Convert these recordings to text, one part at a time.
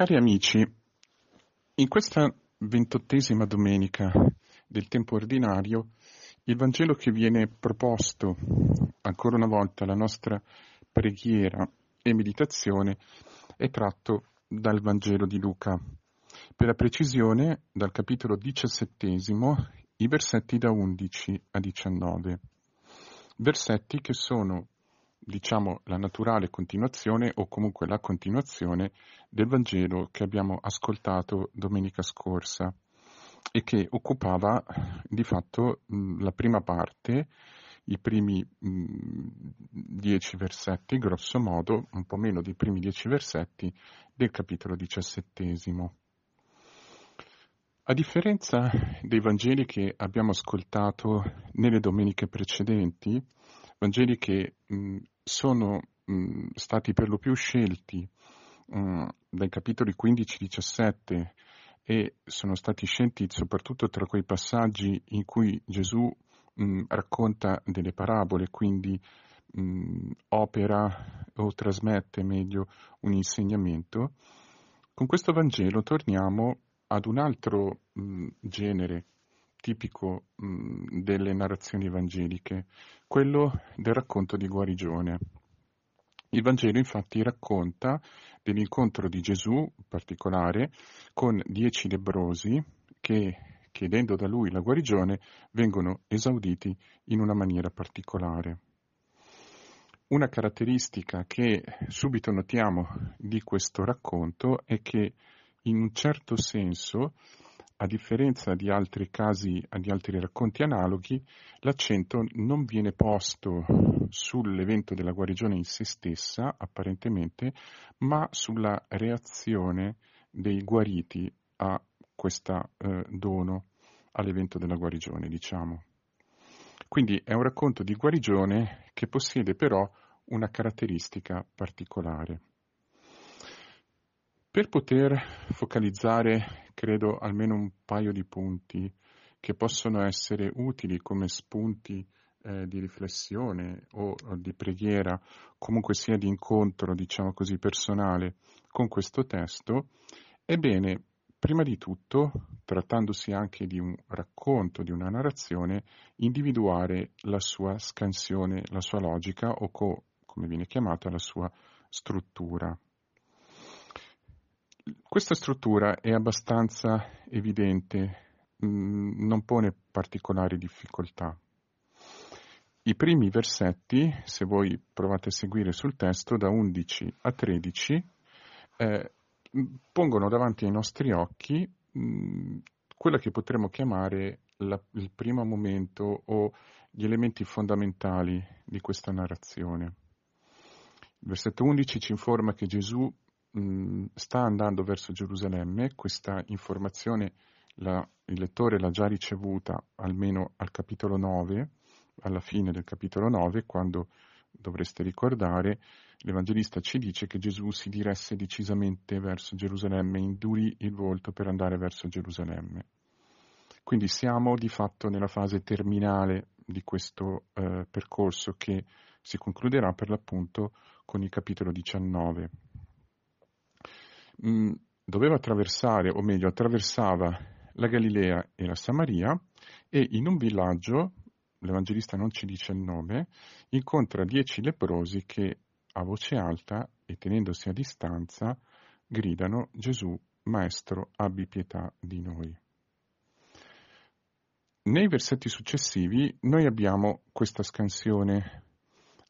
Cari amici, in questa ventottesima domenica del tempo ordinario, il Vangelo che viene proposto ancora una volta alla nostra preghiera e meditazione è tratto dal Vangelo di Luca. Per la precisione, dal capitolo diciassettesimo, i versetti da 11 a 19. Versetti che sono diciamo, la naturale continuazione o comunque la continuazione del Vangelo che abbiamo ascoltato domenica scorsa e che occupava di fatto la prima parte, i primi dieci versetti, grosso modo, un po' meno dei primi dieci versetti del capitolo diciassettesimo. A differenza dei Vangeli che abbiamo ascoltato nelle domeniche precedenti, Vangeli che mh, sono mh, stati per lo più scelti mh, dai capitoli 15-17 e sono stati scelti soprattutto tra quei passaggi in cui Gesù racconta delle parabole, quindi opera o trasmette meglio un insegnamento. Con questo Vangelo torniamo ad un altro genere tipico mh, delle narrazioni evangeliche, quello del racconto di guarigione. Il Vangelo infatti racconta dell'incontro di Gesù, in particolare, con dieci lebrosi che, chiedendo da lui la guarigione, vengono esauditi in una maniera particolare. Una caratteristica che subito notiamo di questo racconto è che in un certo senso a differenza di altri casi, di altri racconti analoghi, l'accento non viene posto sull'evento della guarigione in se stessa, apparentemente, ma sulla reazione dei guariti a questo eh, dono, all'evento della guarigione, diciamo. Quindi è un racconto di guarigione che possiede però una caratteristica particolare. Per poter focalizzare credo, almeno un paio di punti che possono essere utili come spunti eh, di riflessione o, o, di preghiera, comunque sia di incontro, diciamo così, personale con questo testo, ebbene, prima di tutto, trattandosi anche di un racconto, di una narrazione, individuare la sua scansione, la sua logica o, co, come viene chiamata, la sua struttura. Questa struttura è abbastanza evidente, mm, non pone particolari difficoltà. I primi versetti, se voi provate a seguire sul testo, da 11 a 13, eh, pongono davanti ai nostri occhi mh, mm, quello che potremmo chiamare la, il primo momento o gli elementi fondamentali di questa narrazione. Il versetto 11 ci informa che Gesù mh, sta andando verso Gerusalemme, questa informazione la, il lettore l'ha già ricevuta almeno al capitolo 9, alla fine del capitolo 9, quando dovreste ricordare, l'Evangelista ci dice che Gesù si diresse decisamente verso Gerusalemme, indurì il volto per andare verso Gerusalemme. Quindi siamo di fatto nella fase terminale di questo eh, percorso che si concluderà per l'appunto con il capitolo 19 mh, doveva attraversare, o meglio attraversava la Galilea e la Samaria e in un villaggio, l'Evangelista non ci dice il nome, incontra dieci leprosi che a voce alta e tenendosi a distanza gridano Gesù, Maestro, abbi pietà di noi. Nei versetti successivi noi abbiamo questa scansione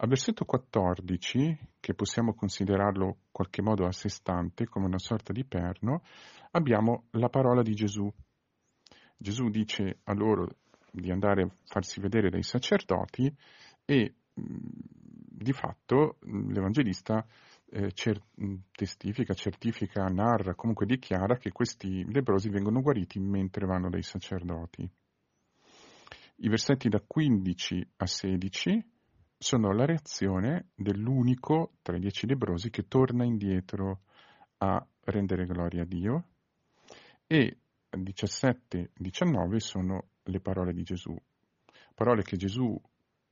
al versetto 14, che possiamo considerarlo in qualche modo a sé stante, come una sorta di perno, abbiamo la parola di Gesù. Gesù dice a loro di andare a farsi vedere dai sacerdoti e di fatto l'Evangelista eh, cer- testifica, certifica, narra, comunque dichiara che questi lebrosi vengono guariti mentre vanno dai sacerdoti. I versetti da 15 a 16 sono la reazione dell'unico tra i dieci lebrosi che torna indietro a rendere gloria a Dio e 17-19 sono le parole di Gesù, parole che Gesù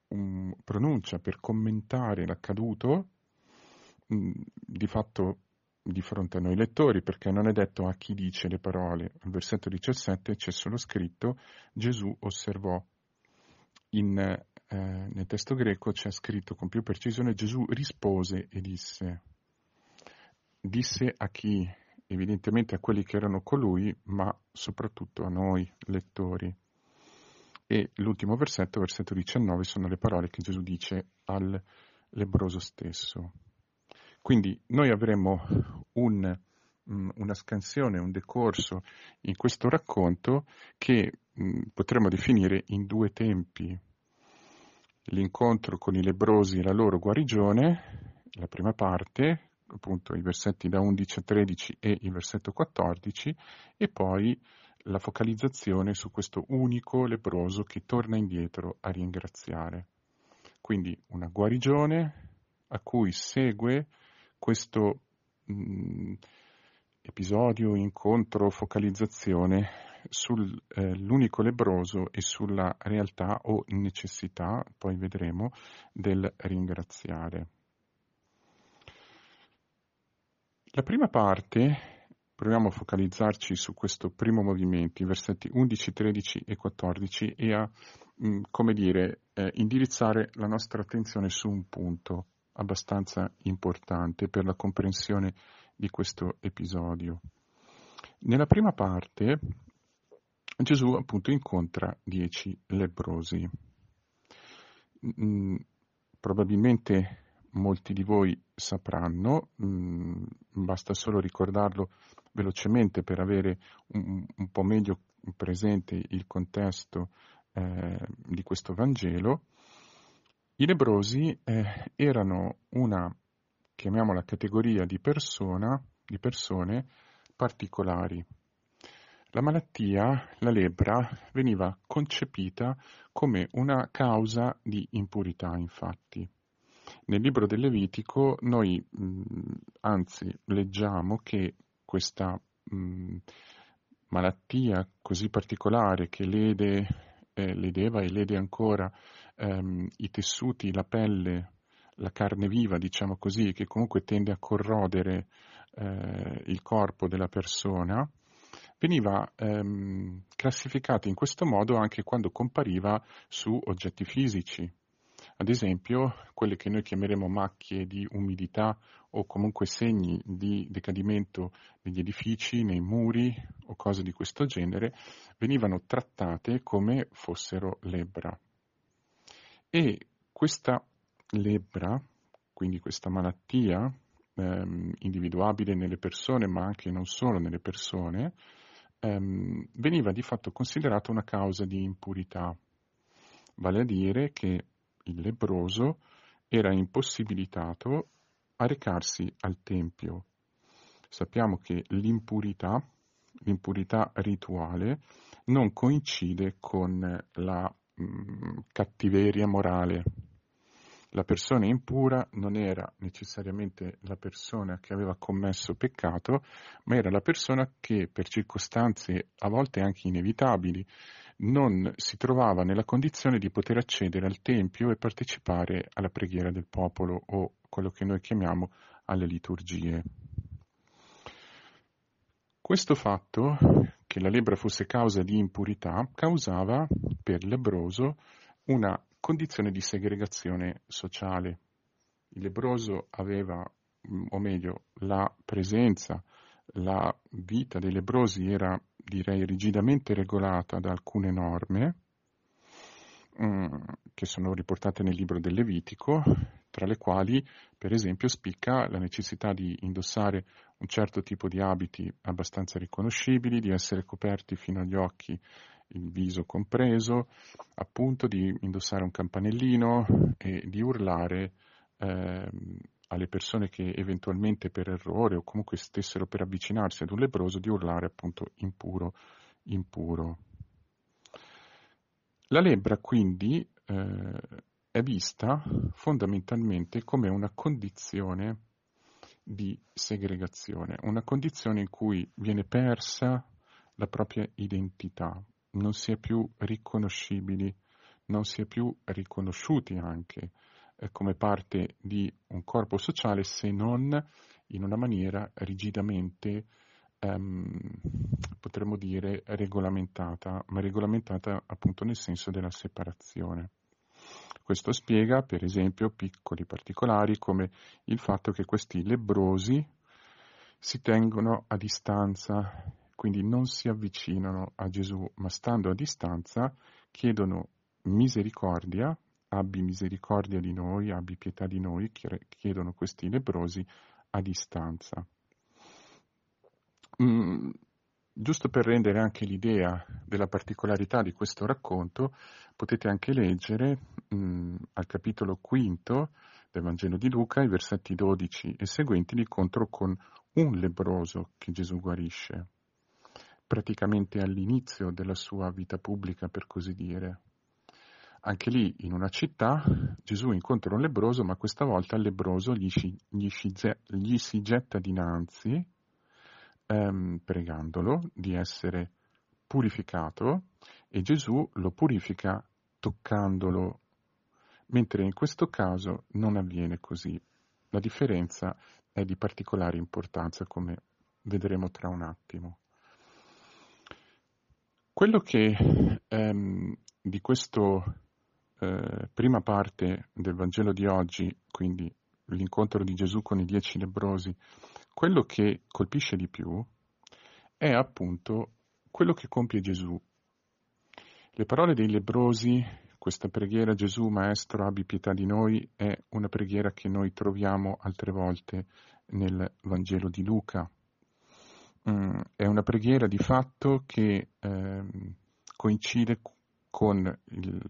um, pronuncia per commentare l'accaduto, um, di fatto di fronte a noi lettori, perché non è detto a chi dice le parole. Al versetto 17 c'è solo scritto Gesù osservò. In, eh, nel testo greco c'è scritto con più precisione Gesù rispose e disse. Disse a chi? Evidentemente a quelli che erano con lui, ma soprattutto a noi lettori. E l'ultimo versetto, versetto 19, sono le parole che Gesù dice al lebroso stesso. Quindi noi avremo un, mm, una scansione, un decorso in questo racconto che mm, potremmo definire in due tempi. L'incontro con i lebrosi e la loro guarigione, la prima parte, appunto i versetti da 11 a 13 e il versetto 14, e poi la focalizzazione su questo unico lebroso che torna indietro a ringraziare. Quindi una guarigione a cui segue questo mh, mm, episodio, incontro, focalizzazione sull'unico eh, lebroso e sulla realtà o necessità, poi vedremo, del ringraziare. La prima parte, proviamo a focalizzarci su questo primo movimento, i versetti 11, 13 e 14, e a, mh, mm, come dire, eh, indirizzare la nostra attenzione su un punto abbastanza importante per la comprensione di questo episodio. Nella prima parte Gesù appunto incontra dieci lebrosi. Mm, probabilmente molti di voi sapranno, mm, basta solo ricordarlo velocemente per avere un, un po' meglio presente il contesto eh, di questo Vangelo. I lebrosi eh, erano una, chiamiamola categoria di, persona, di persone particolari. La malattia, la lebbra, veniva concepita come una causa di impurità, infatti. Nel libro del Levitico noi mh, anzi leggiamo che questa mh, malattia così particolare che lede eh, ledeva e lede ancora ehm, i tessuti, la pelle, la carne viva, diciamo così, che comunque tende a corrodere eh, il corpo della persona, veniva ehm, classificata in questo modo anche quando compariva su oggetti fisici. Ad esempio, quelle che noi chiameremo macchie di umidità o comunque segni di decadimento negli edifici, nei muri o cose di questo genere, venivano trattate come fossero lebbra. E questa lebbra, quindi questa malattia ehm, individuabile nelle persone, ma anche non solo nelle persone, ehm, veniva di fatto considerata una causa di impurità, vale a dire che il lebroso era impossibilitato a recarsi al Tempio. Sappiamo che l'impurità, l'impurità rituale, non coincide con la mh, mm, cattiveria morale. La persona impura non era necessariamente la persona che aveva commesso peccato, ma era la persona che per circostanze a volte anche inevitabili non si trovava nella condizione di poter accedere al Tempio e partecipare alla preghiera del popolo o quello che noi chiamiamo alle liturgie. Questo fatto, che la lebbra fosse causa di impurità, causava per lebroso una condizione di segregazione sociale. Il lebroso aveva, o meglio, la presenza, la vita dei lebrosi era direi rigidamente regolata da alcune norme mm, che sono riportate nel libro del Levitico, tra le quali per esempio spicca la necessità di indossare un certo tipo di abiti abbastanza riconoscibili, di essere coperti fino agli occhi, il viso compreso, appunto di indossare un campanellino e di urlare eh, alle persone che eventualmente per errore o comunque stessero per avvicinarsi ad un lebroso di urlare appunto impuro, impuro. La lebbra quindi eh, è vista fondamentalmente come una condizione di segregazione, una condizione in cui viene persa la propria identità, non si è più riconoscibili, non si è più riconosciuti anche eh, come parte di un corpo sociale se non in una maniera rigidamente, ehm, potremmo dire, regolamentata, ma regolamentata appunto nel senso della separazione. Questo spiega, per esempio, piccoli particolari come il fatto che questi lebrosi si tengono a distanza, quindi non si avvicinano a Gesù, ma stando a distanza chiedono misericordia, abbi misericordia di noi, abbi pietà di noi, chiedono questi lebrosi a distanza. Mm, giusto per rendere anche l'idea della particolarità di questo racconto, potete anche leggere mm, al capitolo quinto del Vangelo di Luca i versetti 12 e seguenti l'incontro con un lebroso che Gesù guarisce, praticamente all'inizio della sua vita pubblica, per così dire. Anche lì, in una città, Gesù incontra un lebroso, ma questa volta il lebroso gli, gli, gli si getta dinanzi, ehm, pregandolo di essere purificato, e Gesù lo purifica toccandolo, mentre in questo caso non avviene così. La differenza è di particolare importanza, come vedremo tra un attimo. Quello che ehm, di questa eh, prima parte del Vangelo di oggi, quindi l'incontro di Gesù con i dieci lebrosi, quello che colpisce di più è appunto quello che compie Gesù. Le parole dei lebrosi questa preghiera Gesù Maestro abbi pietà di noi è una preghiera che noi troviamo altre volte nel Vangelo di Luca. Mm, è una preghiera di fatto che eh, coincide con il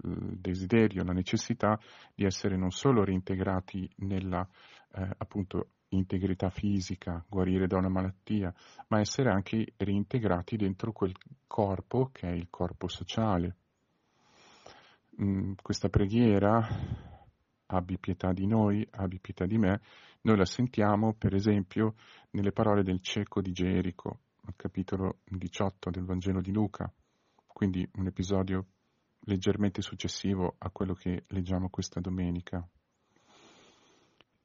desiderio, la necessità di essere non solo reintegrati nella eh, appunto integrità fisica, guarire da una malattia, ma essere anche reintegrati dentro quel corpo che è il corpo sociale. Mm, questa preghiera, abbi pietà di noi, abbi pietà di me, noi la sentiamo per esempio nelle parole del cieco di Gerico, al capitolo 18 del Vangelo di Luca, quindi un episodio leggermente successivo a quello che leggiamo questa domenica.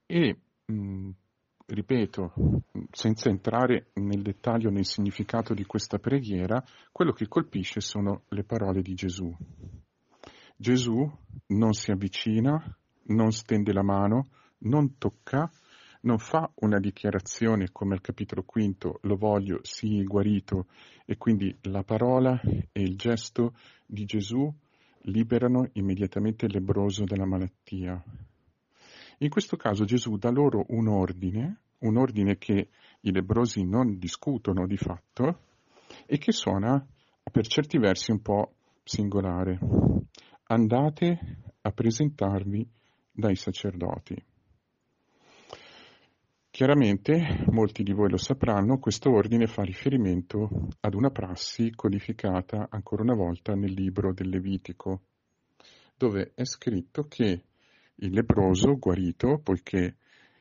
E, mh, mm, ripeto, senza entrare nel dettaglio nel significato di questa preghiera, quello che colpisce sono le parole di Gesù. Gesù non si avvicina, non stende la mano, non tocca, non fa una dichiarazione come al capitolo quinto, lo voglio, sii guarito, e quindi la parola e il gesto di Gesù liberano immediatamente il lebroso dalla malattia. In questo caso Gesù dà loro un ordine, un ordine che i lebrosi non discutono di fatto e che suona per certi versi un po' singolare andate a presentarvi dai sacerdoti. Chiaramente, molti di voi lo sapranno, questo ordine fa riferimento ad una prassi codificata ancora una volta nel libro del Levitico, dove è scritto che il leproso guarito, poiché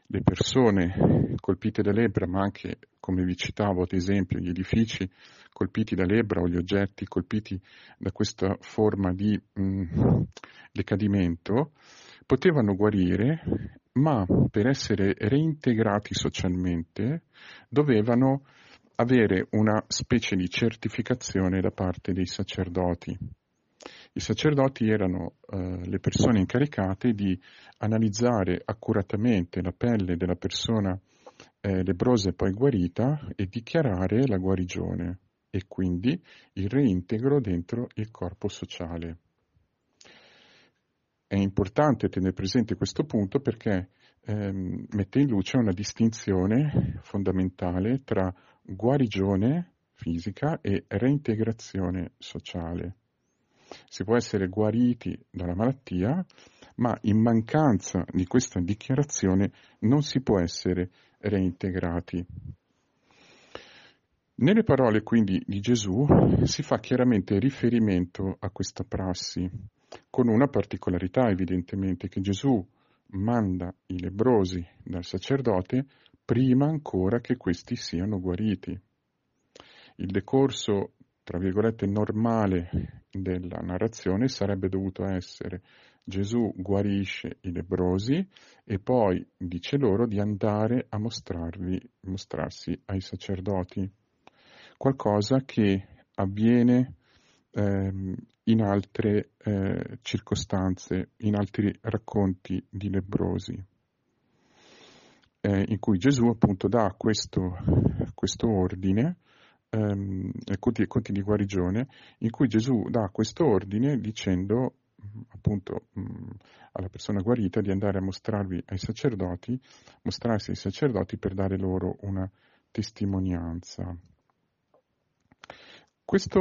le persone colpite da lebbra, ma anche, come vi citavo, ad esempio, gli edifici colpiti da lebbra o gli oggetti colpiti da questa forma di mh, mm, decadimento, potevano guarire, ma per essere reintegrati socialmente dovevano avere una specie di certificazione da parte dei sacerdoti. I sacerdoti erano eh, le persone incaricate di analizzare accuratamente la pelle della persona eh, lebrosa e poi guarita e dichiarare la guarigione e quindi il reintegro dentro il corpo sociale. È importante tenere presente questo punto perché ehm, mette in luce una distinzione fondamentale tra guarigione fisica e reintegrazione sociale. Si può essere guariti dalla malattia, ma in mancanza di questa dichiarazione non si può essere reintegrati. Nelle parole quindi di Gesù si fa chiaramente riferimento a questa prassi, con una particolarità evidentemente che Gesù manda i lebrosi dal sacerdote prima ancora che questi siano guariti. Il decorso tra virgolette, normale della narrazione sarebbe dovuto essere Gesù guarisce i lebrosi e poi dice loro di andare a mostrarsi ai sacerdoti. Qualcosa che avviene ehm, in altre eh, circostanze, in altri racconti di lebrosi, eh, in cui Gesù appunto dà questo, questo ordine, ehm, conti, conti di guarigione, in cui Gesù dà questo ordine dicendo appunto mh, alla persona guarita di andare a mostrarvi ai sacerdoti, mostrarsi ai sacerdoti per dare loro una testimonianza. Questa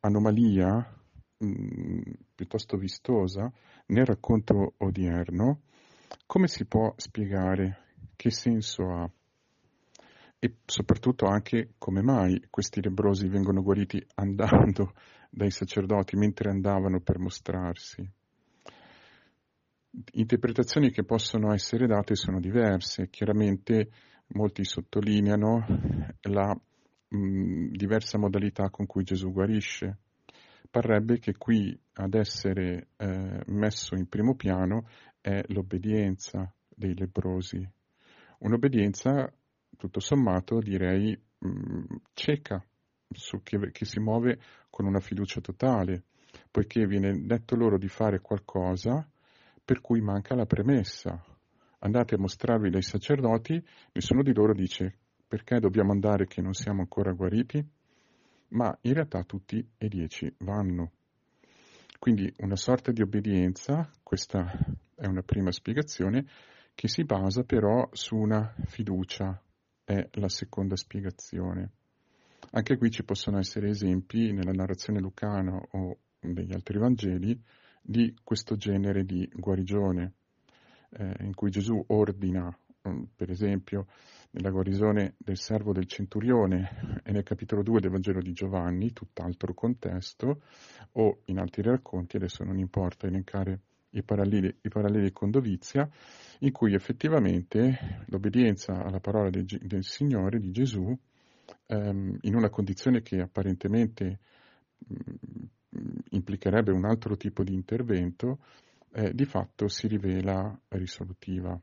anomalia mh, piuttosto vistosa nel racconto odierno, come si può spiegare? Che senso ha? E soprattutto anche come mai questi lebrosi vengono guariti andando dai sacerdoti mentre andavano per mostrarsi. Interpretazioni che possono essere date sono diverse, chiaramente molti sottolineano la mh, diversa modalità con cui Gesù guarisce. Parrebbe che qui ad essere eh, messo in primo piano è l'obbedienza dei lebrosi, un'obbedienza tutto sommato direi mh, cieca, che, che si muove con una fiducia totale, poiché viene detto loro di fare qualcosa per cui manca la premessa. Andate a mostrarvi dai sacerdoti, nessuno di loro dice perché dobbiamo andare che non siamo ancora guariti, ma in realtà tutti e dieci vanno. Quindi una sorta di obbedienza, questa è una prima spiegazione, che si basa però su una fiducia, è la seconda spiegazione. Anche qui ci possono essere esempi nella narrazione lucana o degli altri Vangeli di questo genere di guarigione, eh, in cui Gesù ordina, per esempio, nella guarigione del servo del centurione e nel capitolo 2 del Vangelo di Giovanni, tutt'altro contesto, o in altri racconti, adesso non importa elencare i paralleli, i paralleli con Dovizia, in cui effettivamente l'obbedienza alla parola del, del Signore, di Gesù, ehm, in una condizione che apparentemente mh, mm, implicherebbe un altro tipo di intervento, eh, di fatto si rivela risolutiva.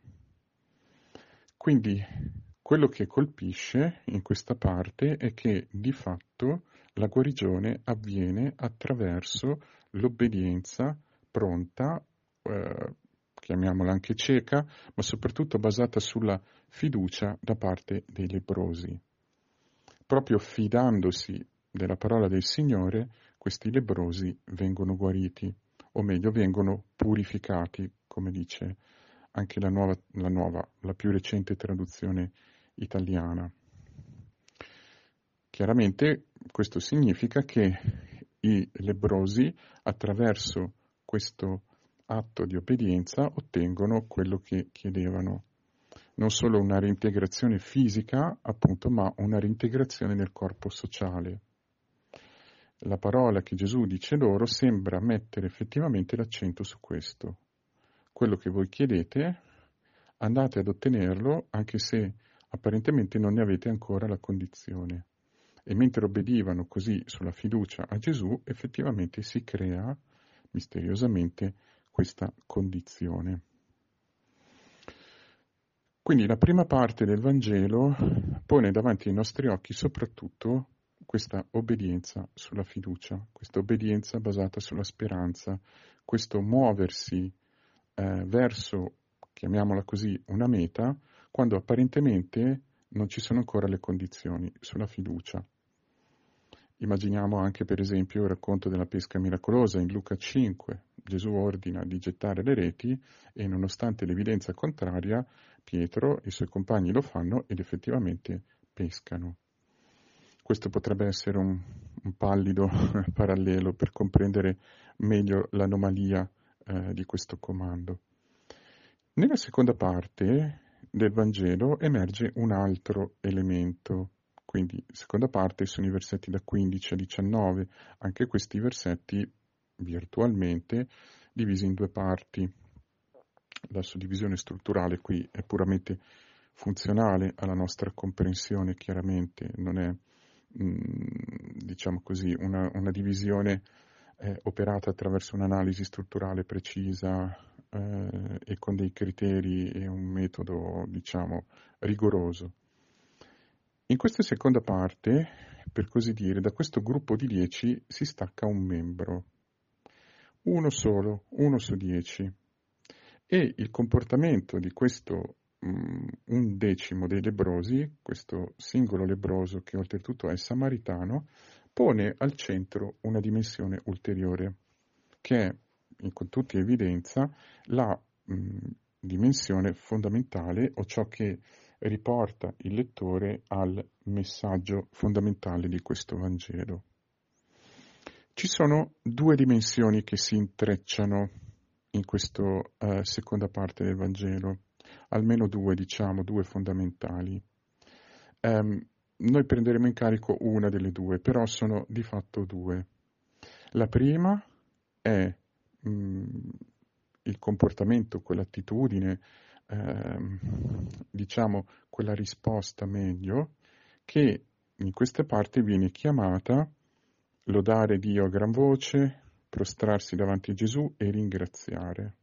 Quindi quello che colpisce in questa parte è che di fatto la guarigione avviene attraverso l'obbedienza pronta, eh, chiamiamola anche cieca, ma soprattutto basata sulla fiducia da parte dei lebrosi proprio fidandosi della parola del Signore, questi lebrosi vengono guariti, o meglio vengono purificati, come dice anche la nuova, la, nuova, la più recente traduzione italiana. Chiaramente questo significa che i lebrosi, attraverso questo atto di obbedienza, ottengono quello che chiedevano non solo una reintegrazione fisica, appunto, ma una reintegrazione nel corpo sociale. La parola che Gesù dice loro sembra mettere effettivamente l'accento su questo. Quello che voi chiedete, andate ad ottenerlo anche se apparentemente non ne avete ancora la condizione. E mentre obbedivano così sulla fiducia a Gesù, effettivamente si crea misteriosamente questa condizione. Quindi la prima parte del Vangelo pone davanti ai nostri occhi soprattutto questa obbedienza sulla fiducia, questa obbedienza basata sulla speranza, questo muoversi eh, verso, chiamiamola così, una meta, quando apparentemente non ci sono ancora le condizioni sulla fiducia. Immaginiamo anche per esempio il racconto della pesca miracolosa in Luca 5. Gesù ordina di gettare le reti e nonostante l'evidenza contraria, Pietro e i suoi compagni lo fanno ed effettivamente pescano. Questo potrebbe essere un, un pallido parallelo per comprendere meglio l'anomalia eh, di questo comando. Nella seconda parte del Vangelo emerge un altro elemento quindi, seconda parte, sono i versetti da 15 a 19, anche questi versetti virtualmente divisi in due parti. La suddivisione strutturale qui è puramente funzionale alla nostra comprensione, chiaramente, non è, mh, mm, diciamo così, una, una divisione eh, operata attraverso un'analisi strutturale precisa eh, e con dei criteri e un metodo, diciamo, rigoroso. In questa seconda parte, per così dire, da questo gruppo di dieci si stacca un membro, uno solo, uno su dieci, e il comportamento di questo um, un decimo dei lebrosi, questo singolo lebroso che oltretutto è samaritano, pone al centro una dimensione ulteriore, che è con tutta evidenza la mh, dimensione fondamentale o ciò che riporta il lettore al messaggio fondamentale di questo Vangelo. Ci sono due dimensioni che si intrecciano in questa uh, seconda parte del Vangelo, almeno due, diciamo, due fondamentali. Um, noi prenderemo in carico una delle due, però sono di fatto due. La prima è mh, mm, il comportamento, quell'attitudine, ehm, diciamo quella risposta meglio, che in queste parti viene chiamata lodare Dio a gran voce, prostrarsi davanti a Gesù e ringraziare.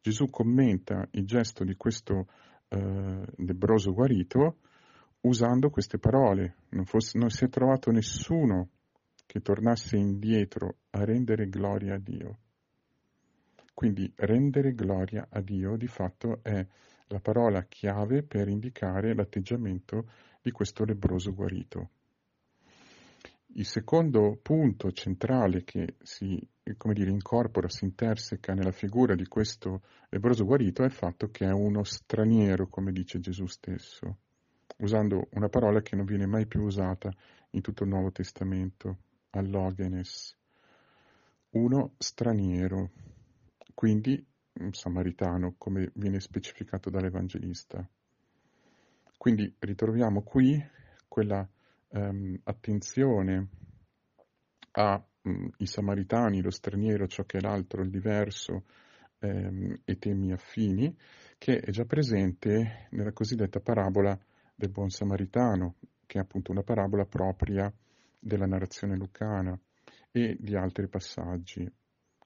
Gesù commenta il gesto di questo eh, lebroso guarito usando queste parole. Non, fosse, non si è trovato nessuno che tornasse indietro a rendere gloria a Dio. Quindi rendere gloria a Dio di fatto è la parola chiave per indicare l'atteggiamento di questo lebroso guarito. Il secondo punto centrale che si dire, incorpora, si interseca nella figura di questo lebroso guarito è il fatto che è uno straniero, come dice Gesù stesso usando una parola che non viene mai più usata in tutto il Nuovo Testamento, allogenes, uno straniero, quindi un samaritano, come viene specificato dall'Evangelista. Quindi ritroviamo qui quella um, attenzione ai um, samaritani, lo straniero, ciò che è l'altro, il diverso um, e temi affini, che è già presente nella cosiddetta parabola del buon samaritano, che è appunto una parabola propria della narrazione lucana e di altri passaggi.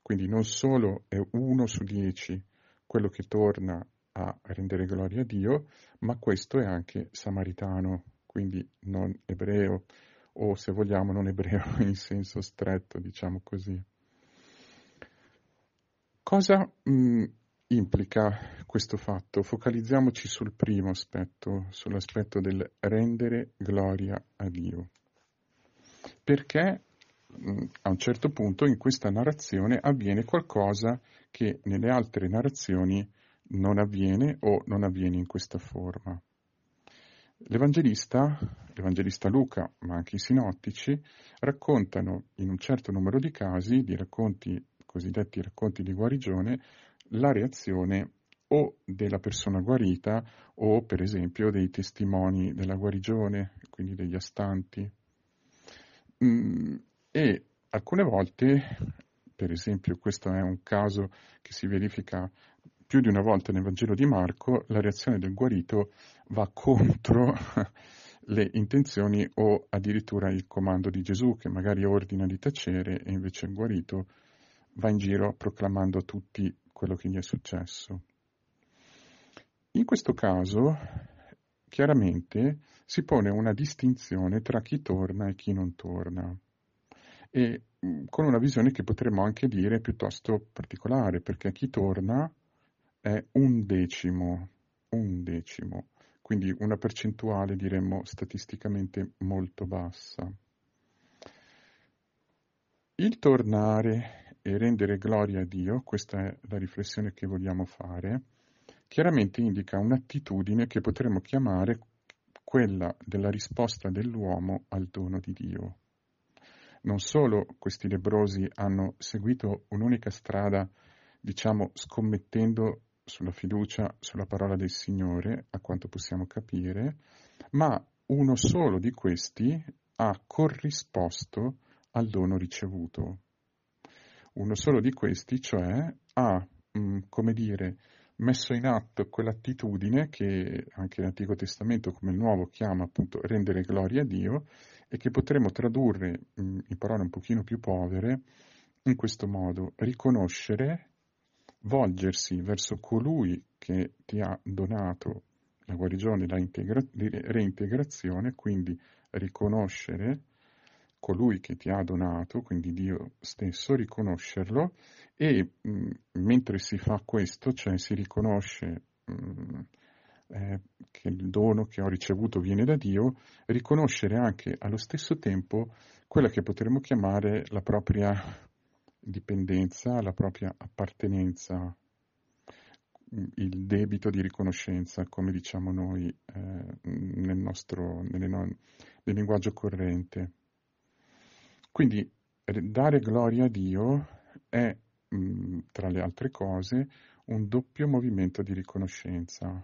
Quindi non solo è uno su dieci quello che torna a rendere gloria a Dio, ma questo è anche samaritano, quindi non ebreo, o se vogliamo non ebreo in senso stretto, diciamo così. Cosa mh, implica questo fatto? Focalizziamoci sul primo aspetto, sull'aspetto del rendere gloria a Dio. Perché a un certo punto in questa narrazione avviene qualcosa che nelle altre narrazioni non avviene o non avviene in questa forma. L'Evangelista, l'Evangelista Luca, ma anche i sinottici, raccontano in un certo numero di casi, di racconti, cosiddetti racconti di guarigione, la reazione o della persona guarita o per esempio dei testimoni della guarigione, quindi degli astanti. Mm, e alcune volte, per esempio questo è un caso che si verifica più di una volta nel Vangelo di Marco, la reazione del guarito va contro le intenzioni o addirittura il comando di Gesù che magari ordina di tacere e invece il guarito va in giro proclamando a tutti quello che gli è successo. In questo caso, chiaramente, si pone una distinzione tra chi torna e chi non torna, e mm, con una visione che potremmo anche dire piuttosto particolare, perché chi torna è un decimo, un decimo, quindi una percentuale diremmo statisticamente molto bassa. Il tornare e rendere gloria a Dio, questa è la riflessione che vogliamo fare, chiaramente indica un'attitudine che potremmo chiamare quella della risposta dell'uomo al dono di Dio. Non solo questi lebrosi hanno seguito un'unica strada, diciamo, scommettendo sulla fiducia, sulla parola del Signore, a quanto possiamo capire, ma uno solo di questi ha corrisposto al dono ricevuto. Uno solo di questi, cioè, ha, mm, come dire, messo in atto quell'attitudine che anche l'Antico Testamento, come il Nuovo, chiama appunto rendere gloria a Dio e che potremmo tradurre mm, in parole un pochino più povere in questo modo. Riconoscere, volgersi verso colui che ti ha donato la guarigione, la integra- reintegrazione, quindi riconoscere colui che ti ha donato, quindi Dio stesso, riconoscerlo e mh, mentre si fa questo, cioè si riconosce mh, eh, che il dono che ho ricevuto viene da Dio, riconoscere anche allo stesso tempo quella che potremmo chiamare la propria dipendenza, la propria appartenenza, il debito di riconoscenza, come diciamo noi eh, nel nostro nel, nel linguaggio corrente. Quindi dare gloria a Dio è, mh, tra le altre cose, un doppio movimento di riconoscenza.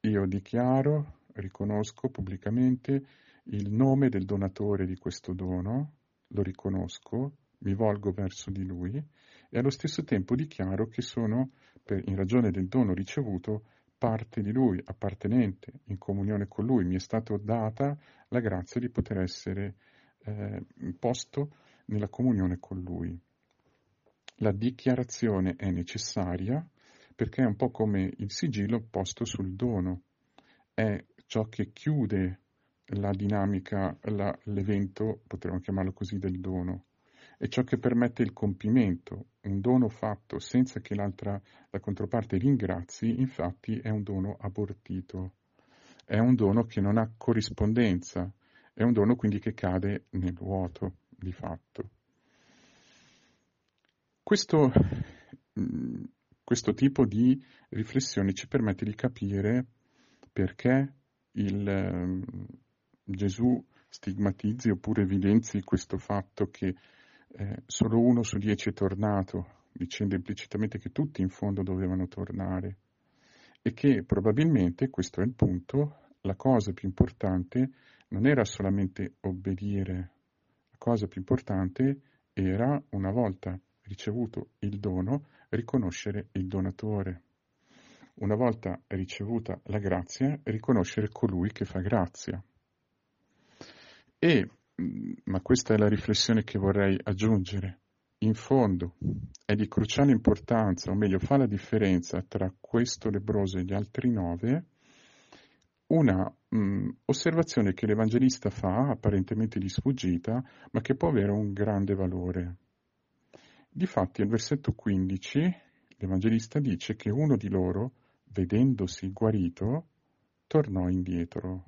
Io dichiaro, riconosco pubblicamente il nome del donatore di questo dono, lo riconosco, mi volgo verso di lui e allo stesso tempo dichiaro che sono, per, in ragione del dono ricevuto, parte di lui, appartenente, in comunione con lui. Mi è stata data la grazia di poter essere eh, posto nella comunione con lui. La dichiarazione è necessaria perché è un po' come il sigillo posto sul dono, è ciò che chiude la dinamica, la, l'evento, potremmo chiamarlo così, del dono, è ciò che permette il compimento. Un dono fatto senza che l'altra, la controparte ringrazi, infatti, è un dono abortito, è un dono che non ha corrispondenza, è un dono quindi che cade nel vuoto, di fatto. Questo mm, questo tipo di riflessione ci permette di capire perché il, eh, Gesù stigmatizzi oppure evidenzi questo fatto che eh, solo uno su dieci è tornato, dicendo implicitamente che tutti in fondo dovevano tornare e che probabilmente, questo è il punto, la cosa più importante non era solamente obbedire, la cosa più importante era, una volta ricevuto il dono, riconoscere il donatore. Una volta ricevuta la grazia, riconoscere colui che fa grazia. E, mm, ma questa è la riflessione che vorrei aggiungere, in fondo è di cruciale importanza, o meglio fa la differenza tra questo lebroso e gli altri nove, una mh, mm, osservazione che l'Evangelista fa, apparentemente di sfuggita, ma che può avere un grande valore. Difatti al versetto 15 l'Evangelista dice che uno di loro, vedendosi guarito, tornò indietro.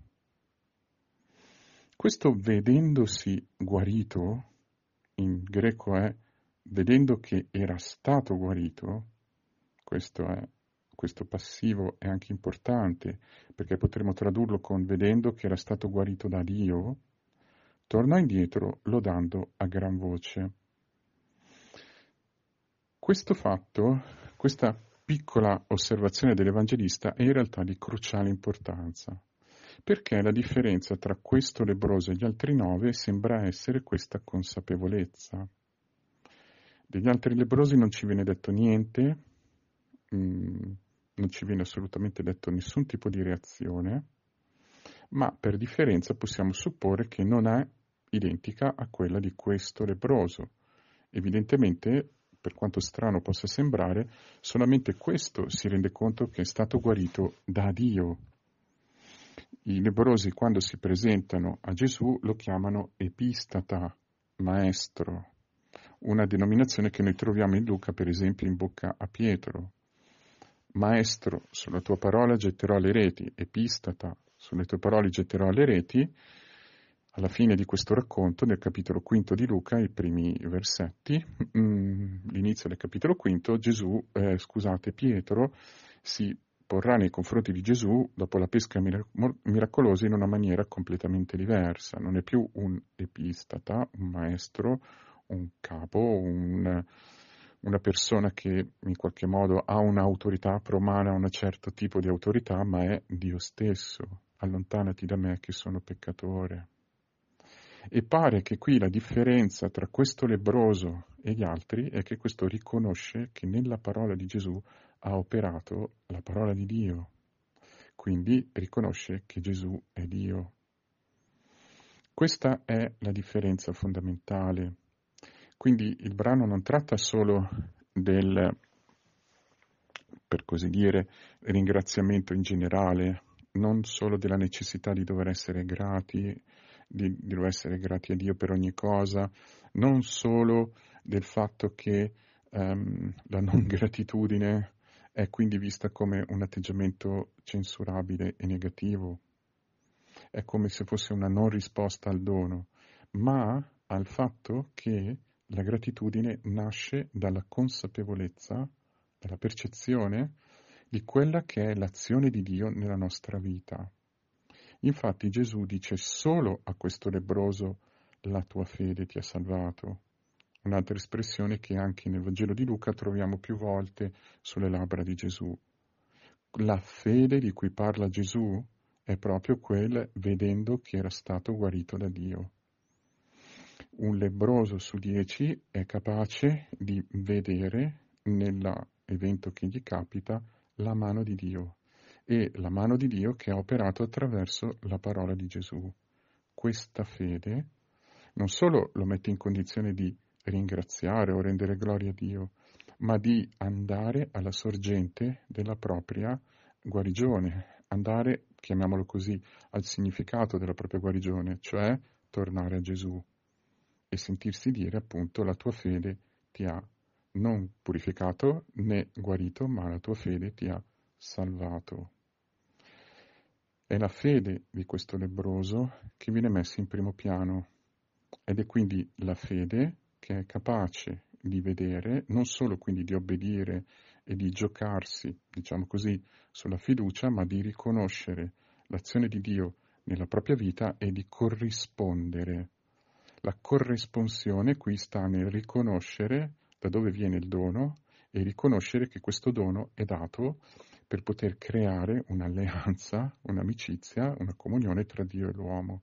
Questo vedendosi guarito, in greco è vedendo che era stato guarito, questo, è, questo passivo è anche importante perché potremmo tradurlo con vedendo che era stato guarito da Dio, tornò indietro lodando a gran voce. Questo fatto, questa piccola osservazione dell'Evangelista è in realtà di cruciale importanza, perché la differenza tra questo lebroso e gli altri nove sembra essere questa consapevolezza. Degli altri lebrosi non ci viene detto niente, mh, mm, non ci viene assolutamente detto nessun tipo di reazione, ma per differenza possiamo supporre che non è identica a quella di questo lebroso. Evidentemente per quanto strano possa sembrare, solamente questo si rende conto che è stato guarito da Dio. I lebrosi quando si presentano a Gesù lo chiamano epistata, maestro, una denominazione che noi troviamo in Luca per esempio in bocca a Pietro. Maestro, sulla tua parola getterò le reti, epistata, sulle tue parole getterò le reti, alla fine di questo racconto, nel capitolo quinto di Luca, i primi versetti, mm, l'inizio del capitolo quinto, Gesù, eh, scusate, Pietro si porrà nei confronti di Gesù dopo la pesca miracolosa in una maniera completamente diversa. Non è più un epistata, un maestro, un capo, un, una persona che in qualche modo ha un'autorità, promana un certo tipo di autorità, ma è Dio stesso. Allontanati da me che sono peccatore. E pare che qui la differenza tra questo lebroso e gli altri è che questo riconosce che nella parola di Gesù ha operato la parola di Dio. Quindi riconosce che Gesù è Dio. Questa è la differenza fondamentale. Quindi il brano non tratta solo del, per così dire, ringraziamento in generale, non solo della necessità di dover essere grati, di, di dover essere grati a Dio per ogni cosa, non solo del fatto che um, la non gratitudine è quindi vista come un atteggiamento censurabile e negativo, è come se fosse una non risposta al dono, ma al fatto che la gratitudine nasce dalla consapevolezza, dalla percezione di quella che è l'azione di Dio nella nostra vita. Infatti Gesù dice solo a questo lebroso la tua fede ti ha salvato. Un'altra espressione che anche nel Vangelo di Luca troviamo più volte sulle labbra di Gesù. La fede di cui parla Gesù è proprio quel vedendo che era stato guarito da Dio un lebroso su dieci è capace di vedere nell'evento che gli capita la mano di Dio e la mano di Dio che ha operato attraverso la parola di Gesù. Questa fede non solo lo mette in condizione di ringraziare o rendere gloria a Dio, ma di andare alla sorgente della propria guarigione, andare, chiamiamolo così, al significato della propria guarigione, cioè tornare a Gesù e sentirsi dire appunto la tua fede ti ha non purificato né guarito, ma la tua fede ti ha salvato. È la fede di questo lebroso che viene messa in primo piano ed è quindi la fede che è capace di vedere, non solo quindi di obbedire e di giocarsi, diciamo così, sulla fiducia, ma di riconoscere l'azione di Dio nella propria vita e di corrispondere la corrisponsione qui sta nel riconoscere da dove viene il dono e riconoscere che questo dono è dato per poter creare un'alleanza, un'amicizia, una comunione tra Dio e l'uomo.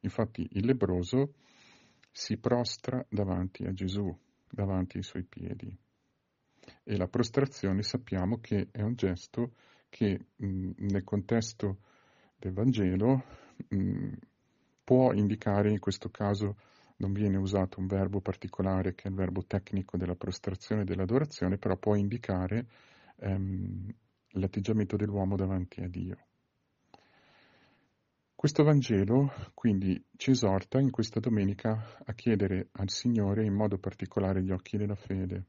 Infatti il lebroso si prostra davanti a Gesù, davanti ai suoi piedi. E la prostrazione sappiamo che è un gesto che mh, nel contesto del Vangelo mh, può indicare in questo caso non viene usato un verbo particolare che è il verbo tecnico della prostrazione e dell'adorazione, però può indicare ehm, l'atteggiamento dell'uomo davanti a Dio. Questo Vangelo quindi ci esorta in questa domenica a chiedere al Signore in modo particolare gli occhi della fede,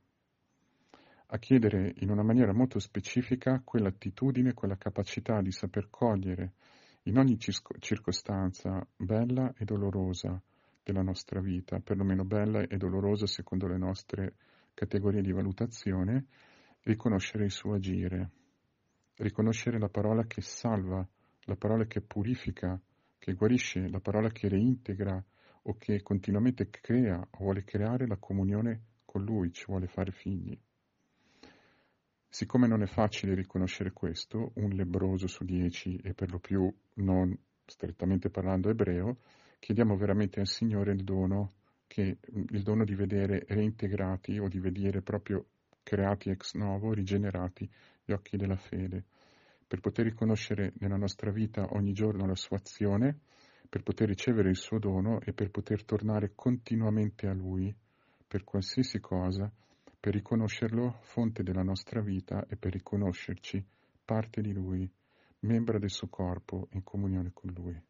a chiedere in una maniera molto specifica quell'attitudine, quella capacità di saper cogliere in ogni circostanza bella e dolorosa della nostra vita, perlomeno bella e dolorosa secondo le nostre categorie di valutazione, riconoscere il suo agire, riconoscere la parola che salva, la parola che purifica, che guarisce, la parola che reintegra o che continuamente crea o vuole creare la comunione con Lui, ci vuole fare figli. Siccome non è facile riconoscere questo, un lebroso su dieci e per lo più non strettamente parlando ebreo, chiediamo veramente al Signore il dono, che, il dono di vedere reintegrati o di vedere proprio creati ex novo, rigenerati gli occhi della fede, per poter riconoscere nella nostra vita ogni giorno la sua azione, per poter ricevere il suo dono e per poter tornare continuamente a Lui per qualsiasi cosa, per riconoscerlo fonte della nostra vita e per riconoscerci parte di Lui, membro del suo corpo in comunione con Lui.